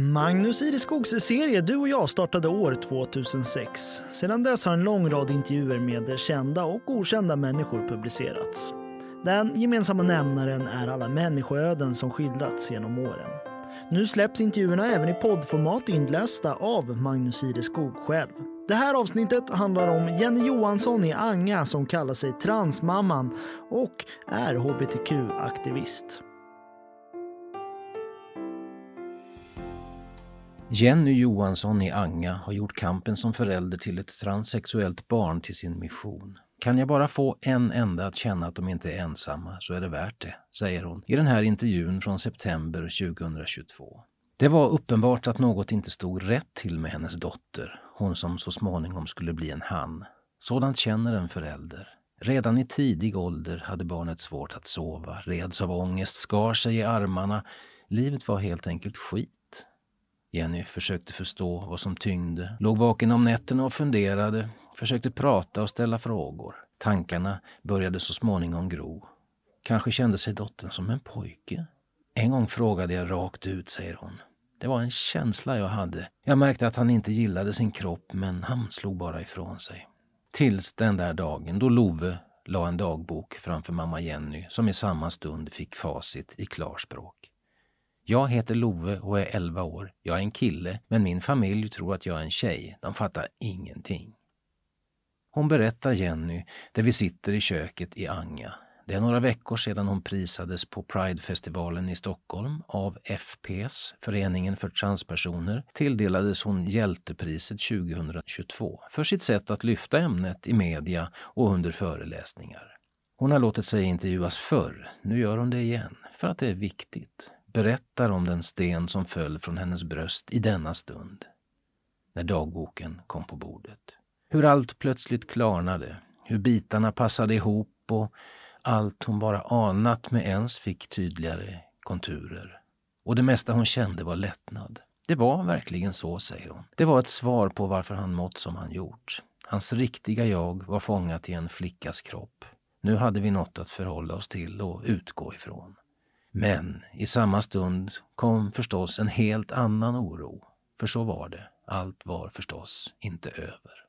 Magnus Ireskogs serie Du och jag startade år 2006. Sedan dess har en lång rad intervjuer med kända och okända människor publicerats. Den gemensamma nämnaren är alla människoöden som skildrats genom åren. Nu släpps intervjuerna även i poddformat inlästa av Magnus Ireskog själv. Det här avsnittet handlar om Jenny Johansson i Anga som kallar sig Transmamman och är hbtq-aktivist. Jenny Johansson i Anga har gjort kampen som förälder till ett transsexuellt barn till sin mission. Kan jag bara få en enda att känna att de inte är ensamma så är det värt det, säger hon i den här intervjun från september 2022. Det var uppenbart att något inte stod rätt till med hennes dotter, hon som så småningom skulle bli en han. Sådant känner en förälder. Redan i tidig ålder hade barnet svårt att sova, reds av ångest, skar sig i armarna. Livet var helt enkelt skit. Jenny försökte förstå vad som tyngde, låg vaken om nätterna och funderade, försökte prata och ställa frågor. Tankarna började så småningom gro. Kanske kände sig dottern som en pojke. En gång frågade jag rakt ut, säger hon. Det var en känsla jag hade. Jag märkte att han inte gillade sin kropp, men han slog bara ifrån sig. Tills den där dagen då Love la en dagbok framför mamma Jenny som i samma stund fick facit i klarspråk. Jag heter Love och är 11 år. Jag är en kille, men min familj tror att jag är en tjej. De fattar ingenting. Hon berättar Jenny där vi sitter i köket i Anga. Det är några veckor sedan hon prisades på Pridefestivalen i Stockholm av FPS, Föreningen för transpersoner, tilldelades hon Hjältepriset 2022 för sitt sätt att lyfta ämnet i media och under föreläsningar. Hon har låtit sig intervjuas förr, nu gör hon det igen, för att det är viktigt berättar om den sten som föll från hennes bröst i denna stund, när dagboken kom på bordet. Hur allt plötsligt klarnade, hur bitarna passade ihop och allt hon bara anat med ens fick tydligare konturer. Och det mesta hon kände var lättnad. Det var verkligen så, säger hon. Det var ett svar på varför han mått som han gjort. Hans riktiga jag var fångat i en flickas kropp. Nu hade vi något att förhålla oss till och utgå ifrån. Men i samma stund kom förstås en helt annan oro. För så var det. Allt var förstås inte över.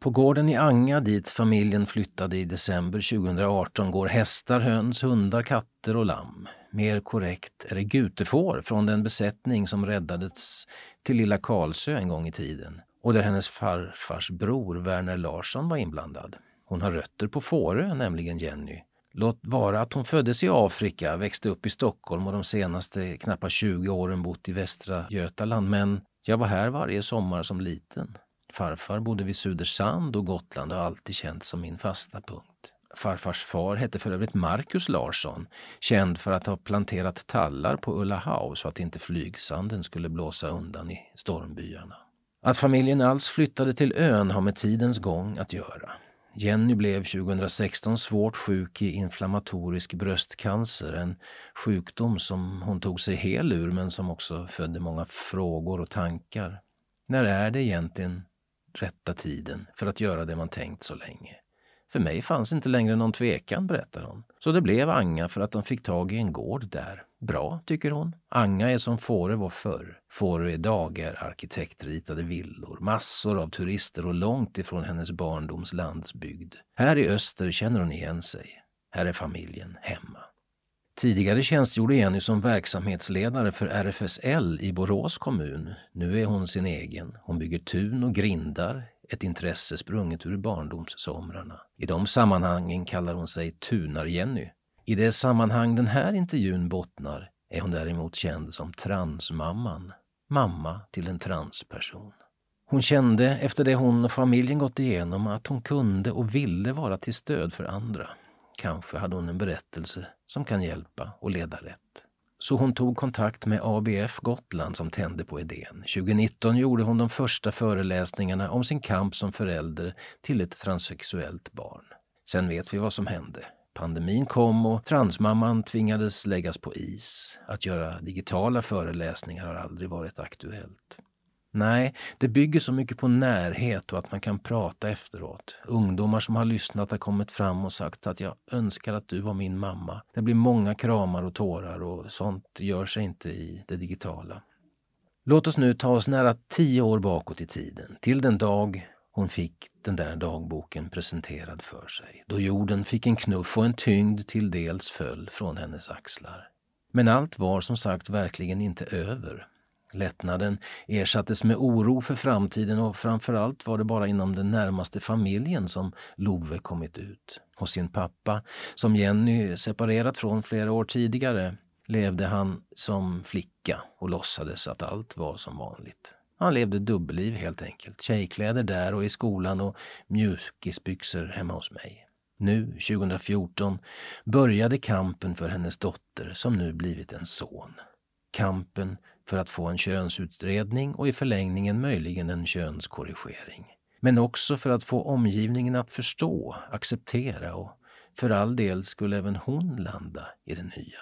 På gården i Anga dit familjen flyttade i december 2018 går hästar, höns, hundar, katter och lamm. Mer korrekt är det gutefår från den besättning som räddades till Lilla Karlsö en gång i tiden och där hennes farfars bror Werner Larsson var inblandad. Hon har rötter på Fårö, nämligen Jenny, Låt vara att hon föddes i Afrika, växte upp i Stockholm och de senaste knappt 20 åren bott i västra Götaland, men jag var här varje sommar som liten. Farfar bodde vid Sudersand och Gotland har alltid känts som min fasta punkt. Farfars far hette för övrigt Marcus Larsson, känd för att ha planterat tallar på Ullahau så att inte flygsanden skulle blåsa undan i stormbyarna. Att familjen alls flyttade till ön har med tidens gång att göra. Jenny blev 2016 svårt sjuk i inflammatorisk bröstcancer, en sjukdom som hon tog sig hel ur men som också födde många frågor och tankar. När är det egentligen rätta tiden för att göra det man tänkt så länge? För mig fanns inte längre någon tvekan, berättar hon. Så det blev Anga för att de fick tag i en gård där. Bra, tycker hon. Anga är som Fårö var förr. Fårö idag är arkitektritade villor, massor av turister och långt ifrån hennes barndoms landsbygd. Här i öster känner hon igen sig. Här är familjen hemma. Tidigare tjänstgjorde Jenny som verksamhetsledare för RFSL i Borås kommun. Nu är hon sin egen. Hon bygger tun och grindar, ett intresse sprunget ur barndomssomrarna. I de sammanhangen kallar hon sig Tunar-Jenny. I det sammanhang den här intervjun bottnar är hon däremot känd som transmamman, mamma till en transperson. Hon kände efter det hon och familjen gått igenom att hon kunde och ville vara till stöd för andra. Kanske hade hon en berättelse som kan hjälpa och leda rätt. Så hon tog kontakt med ABF Gotland som tände på idén. 2019 gjorde hon de första föreläsningarna om sin kamp som förälder till ett transsexuellt barn. Sen vet vi vad som hände. Pandemin kom och transmamman tvingades läggas på is. Att göra digitala föreläsningar har aldrig varit aktuellt. Nej, det bygger så mycket på närhet och att man kan prata efteråt. Ungdomar som har lyssnat har kommit fram och sagt att jag önskar att du var min mamma. Det blir många kramar och tårar och sånt gör sig inte i det digitala. Låt oss nu ta oss nära tio år bakåt i tiden, till den dag hon fick den där dagboken presenterad för sig, då jorden fick en knuff och en tyngd till dels föll från hennes axlar. Men allt var som sagt verkligen inte över. Lättnaden ersattes med oro för framtiden och framförallt var det bara inom den närmaste familjen som Love kommit ut. Hos sin pappa, som Jenny separerat från flera år tidigare, levde han som flicka och låtsades att allt var som vanligt. Han levde dubbelliv helt enkelt. Tjejkläder där och i skolan och mjukisbyxor hemma hos mig. Nu, 2014, började kampen för hennes dotter som nu blivit en son. Kampen för att få en könsutredning och i förlängningen möjligen en könskorrigering. Men också för att få omgivningen att förstå, acceptera och för all del skulle även hon landa i det nya.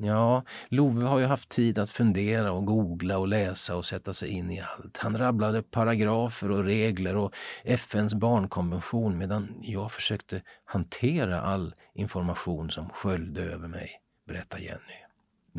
Ja, Love har ju haft tid att fundera och googla och läsa och sätta sig in i allt. Han rabblade paragrafer och regler och FNs barnkonvention medan jag försökte hantera all information som sköljde över mig, berättar Jenny.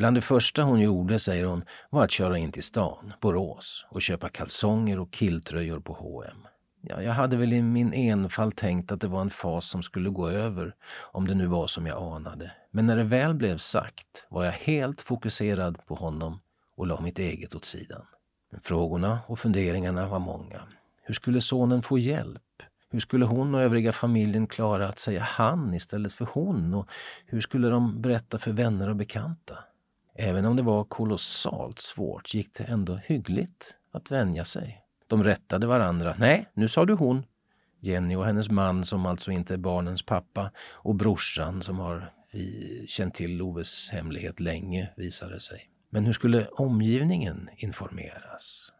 Bland det första hon gjorde, säger hon, var att köra in till stan, Borås, och köpa kalsonger och killtröjor på H&M. Ja, jag hade väl i min enfald tänkt att det var en fas som skulle gå över, om det nu var som jag anade. Men när det väl blev sagt var jag helt fokuserad på honom och la mitt eget åt sidan. Men frågorna och funderingarna var många. Hur skulle sonen få hjälp? Hur skulle hon och övriga familjen klara att säga han istället för hon? Och hur skulle de berätta för vänner och bekanta? Även om det var kolossalt svårt gick det ändå hyggligt att vänja sig. De rättade varandra. Nej, nu sa du hon. Jenny och hennes man som alltså inte är barnens pappa och brorsan som har eh, känt till Loves hemlighet länge visade sig. Men hur skulle omgivningen informeras?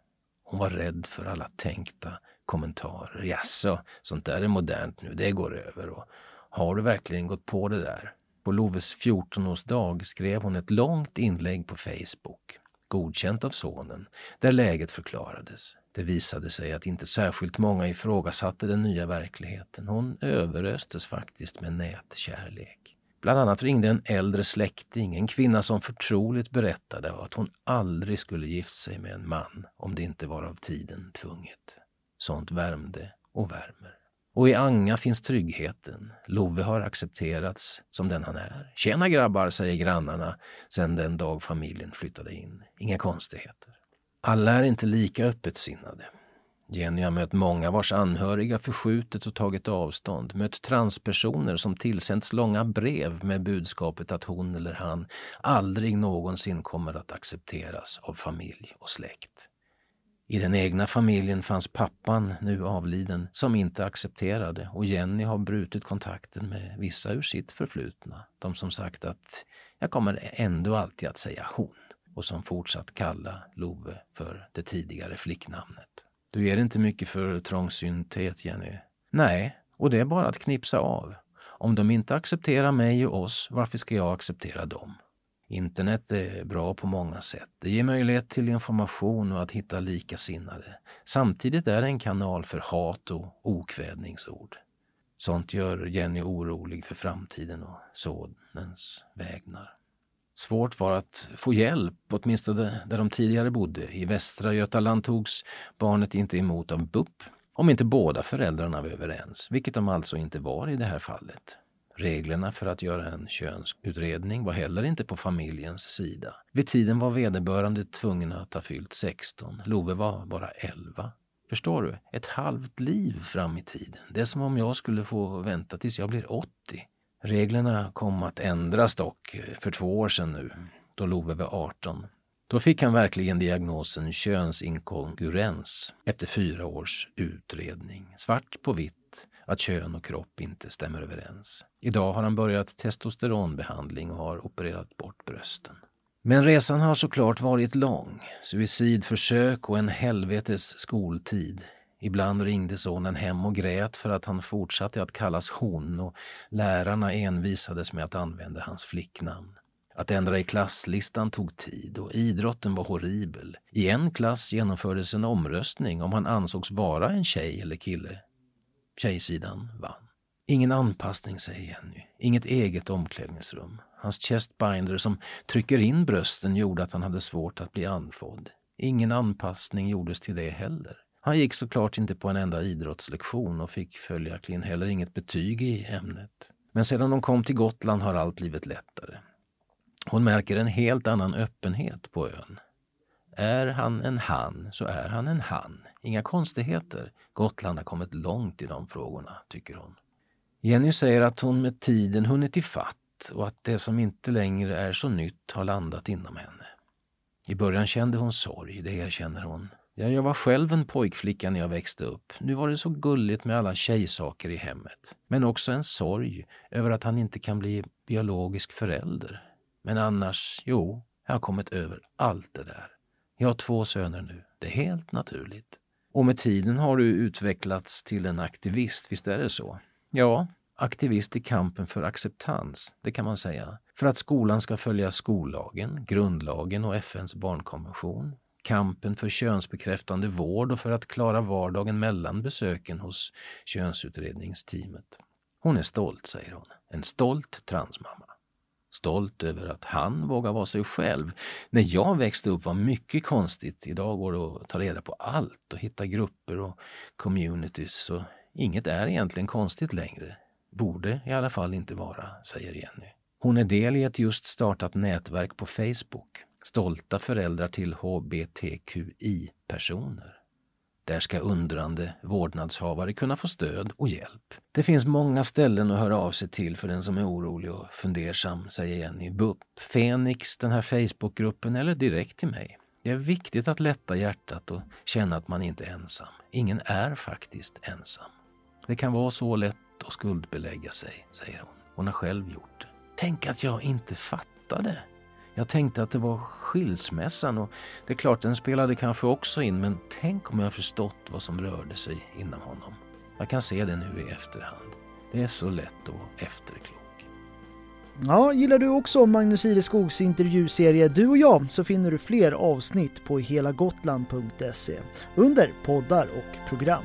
Hon var rädd för alla tänkta kommentarer. Jaså, sånt där är modernt nu, det går över. Och har du verkligen gått på det där? På Loves 14-årsdag skrev hon ett långt inlägg på Facebook, godkänt av sonen, där läget förklarades. Det visade sig att inte särskilt många ifrågasatte den nya verkligheten. Hon överöstes faktiskt med nätkärlek. Bland annat ringde en äldre släkting, en kvinna som förtroligt berättade att hon aldrig skulle gift sig med en man om det inte var av tiden tvunget. Sånt värmde och värmer. Och i Anga finns tryggheten. Love har accepterats som den han är. Tjena grabbar, säger grannarna sedan den dag familjen flyttade in. Inga konstigheter. Alla är inte lika öppet sinnade. Jenny har mött många vars anhöriga förskjutit och tagit avstånd, mött transpersoner som tillsänts långa brev med budskapet att hon eller han aldrig någonsin kommer att accepteras av familj och släkt. I den egna familjen fanns pappan, nu avliden, som inte accepterade och Jenny har brutit kontakten med vissa ur sitt förflutna. De som sagt att jag kommer ändå alltid att säga hon och som fortsatt kalla Love för det tidigare flicknamnet. Du ger inte mycket för trångsynthet, Jenny. Nej, och det är bara att knipsa av. Om de inte accepterar mig och oss, varför ska jag acceptera dem? Internet är bra på många sätt. Det ger möjlighet till information och att hitta likasinnade. Samtidigt är det en kanal för hat och okvädningsord. Sånt gör Jenny orolig för framtiden och sonens vägnar. Svårt var att få hjälp, åtminstone där de tidigare bodde. I Västra Götaland togs barnet inte emot av BUP, om inte båda föräldrarna var överens, vilket de alltså inte var i det här fallet. Reglerna för att göra en könsutredning var heller inte på familjens sida. Vid tiden var vederbörande tvungen att ha fyllt 16. Love var bara 11. Förstår du? Ett halvt liv fram i tiden. Det är som om jag skulle få vänta tills jag blir 80. Reglerna kom att ändras dock eh, för två år sedan nu, då Love var 18. Då fick han verkligen diagnosen könsinkongruens efter fyra års utredning. Svart på vitt att kön och kropp inte stämmer överens. Idag har han börjat testosteronbehandling och har opererat bort brösten. Men resan har såklart varit lång. Suicidförsök och en helvetes skoltid. Ibland ringde sonen hem och grät för att han fortsatte att kallas hon och lärarna envisades med att använda hans flicknamn. Att ändra i klasslistan tog tid och idrotten var horribel. I en klass genomfördes en omröstning om han ansågs vara en tjej eller kille. Tjejsidan vann. Ingen anpassning, säger Jenny. Inget eget omklädningsrum. Hans chestbinder som trycker in brösten gjorde att han hade svårt att bli andfådd. Ingen anpassning gjordes till det heller. Han gick såklart inte på en enda idrottslektion och fick följaktligen heller inget betyg i ämnet. Men sedan de kom till Gotland har allt blivit lättare. Hon märker en helt annan öppenhet på ön. Är han en han så är han en han. Inga konstigheter. Gotland har kommit långt i de frågorna, tycker hon. Jenny säger att hon med tiden hunnit ifatt och att det som inte längre är så nytt har landat inom henne. I början kände hon sorg, det erkänner hon. Ja, jag var själv en pojkflicka när jag växte upp. Nu var det så gulligt med alla tjejsaker i hemmet. Men också en sorg över att han inte kan bli biologisk förälder. Men annars, jo, jag har kommit över allt det där. Jag har två söner nu. Det är helt naturligt. Och med tiden har du utvecklats till en aktivist, visst är det så? Ja, aktivist i kampen för acceptans, det kan man säga. För att skolan ska följa skollagen, grundlagen och FNs barnkonvention. Kampen för könsbekräftande vård och för att klara vardagen mellan besöken hos könsutredningsteamet. Hon är stolt, säger hon. En stolt transmamma. Stolt över att han vågar vara sig själv. När jag växte upp var mycket konstigt. Idag går det att ta reda på allt och hitta grupper och communities. och inget är egentligen konstigt längre. Borde i alla fall inte vara, säger Jenny. Hon är del i ett just startat nätverk på Facebook. Stolta föräldrar till hbtqi-personer. Där ska undrande vårdnadshavare kunna få stöd och hjälp. Det finns många ställen att höra av sig till för den som är orolig och fundersam, säger Jenny. BUP, Fenix, den här Facebookgruppen eller direkt till mig. Det är viktigt att lätta hjärtat och känna att man inte är ensam. Ingen är faktiskt ensam. Det kan vara så lätt att skuldbelägga sig, säger hon. Hon har själv gjort det. Tänk att jag inte fattade. Jag tänkte att det var skilsmässan och det är klart den spelade kanske också in men tänk om jag förstått vad som rörde sig inom honom. Jag kan se det nu i efterhand. Det är så lätt att vara efterklok. Ja, gillar du också Magnus Ireskogs intervjuserie Du och jag så finner du fler avsnitt på helagotland.se under poddar och program.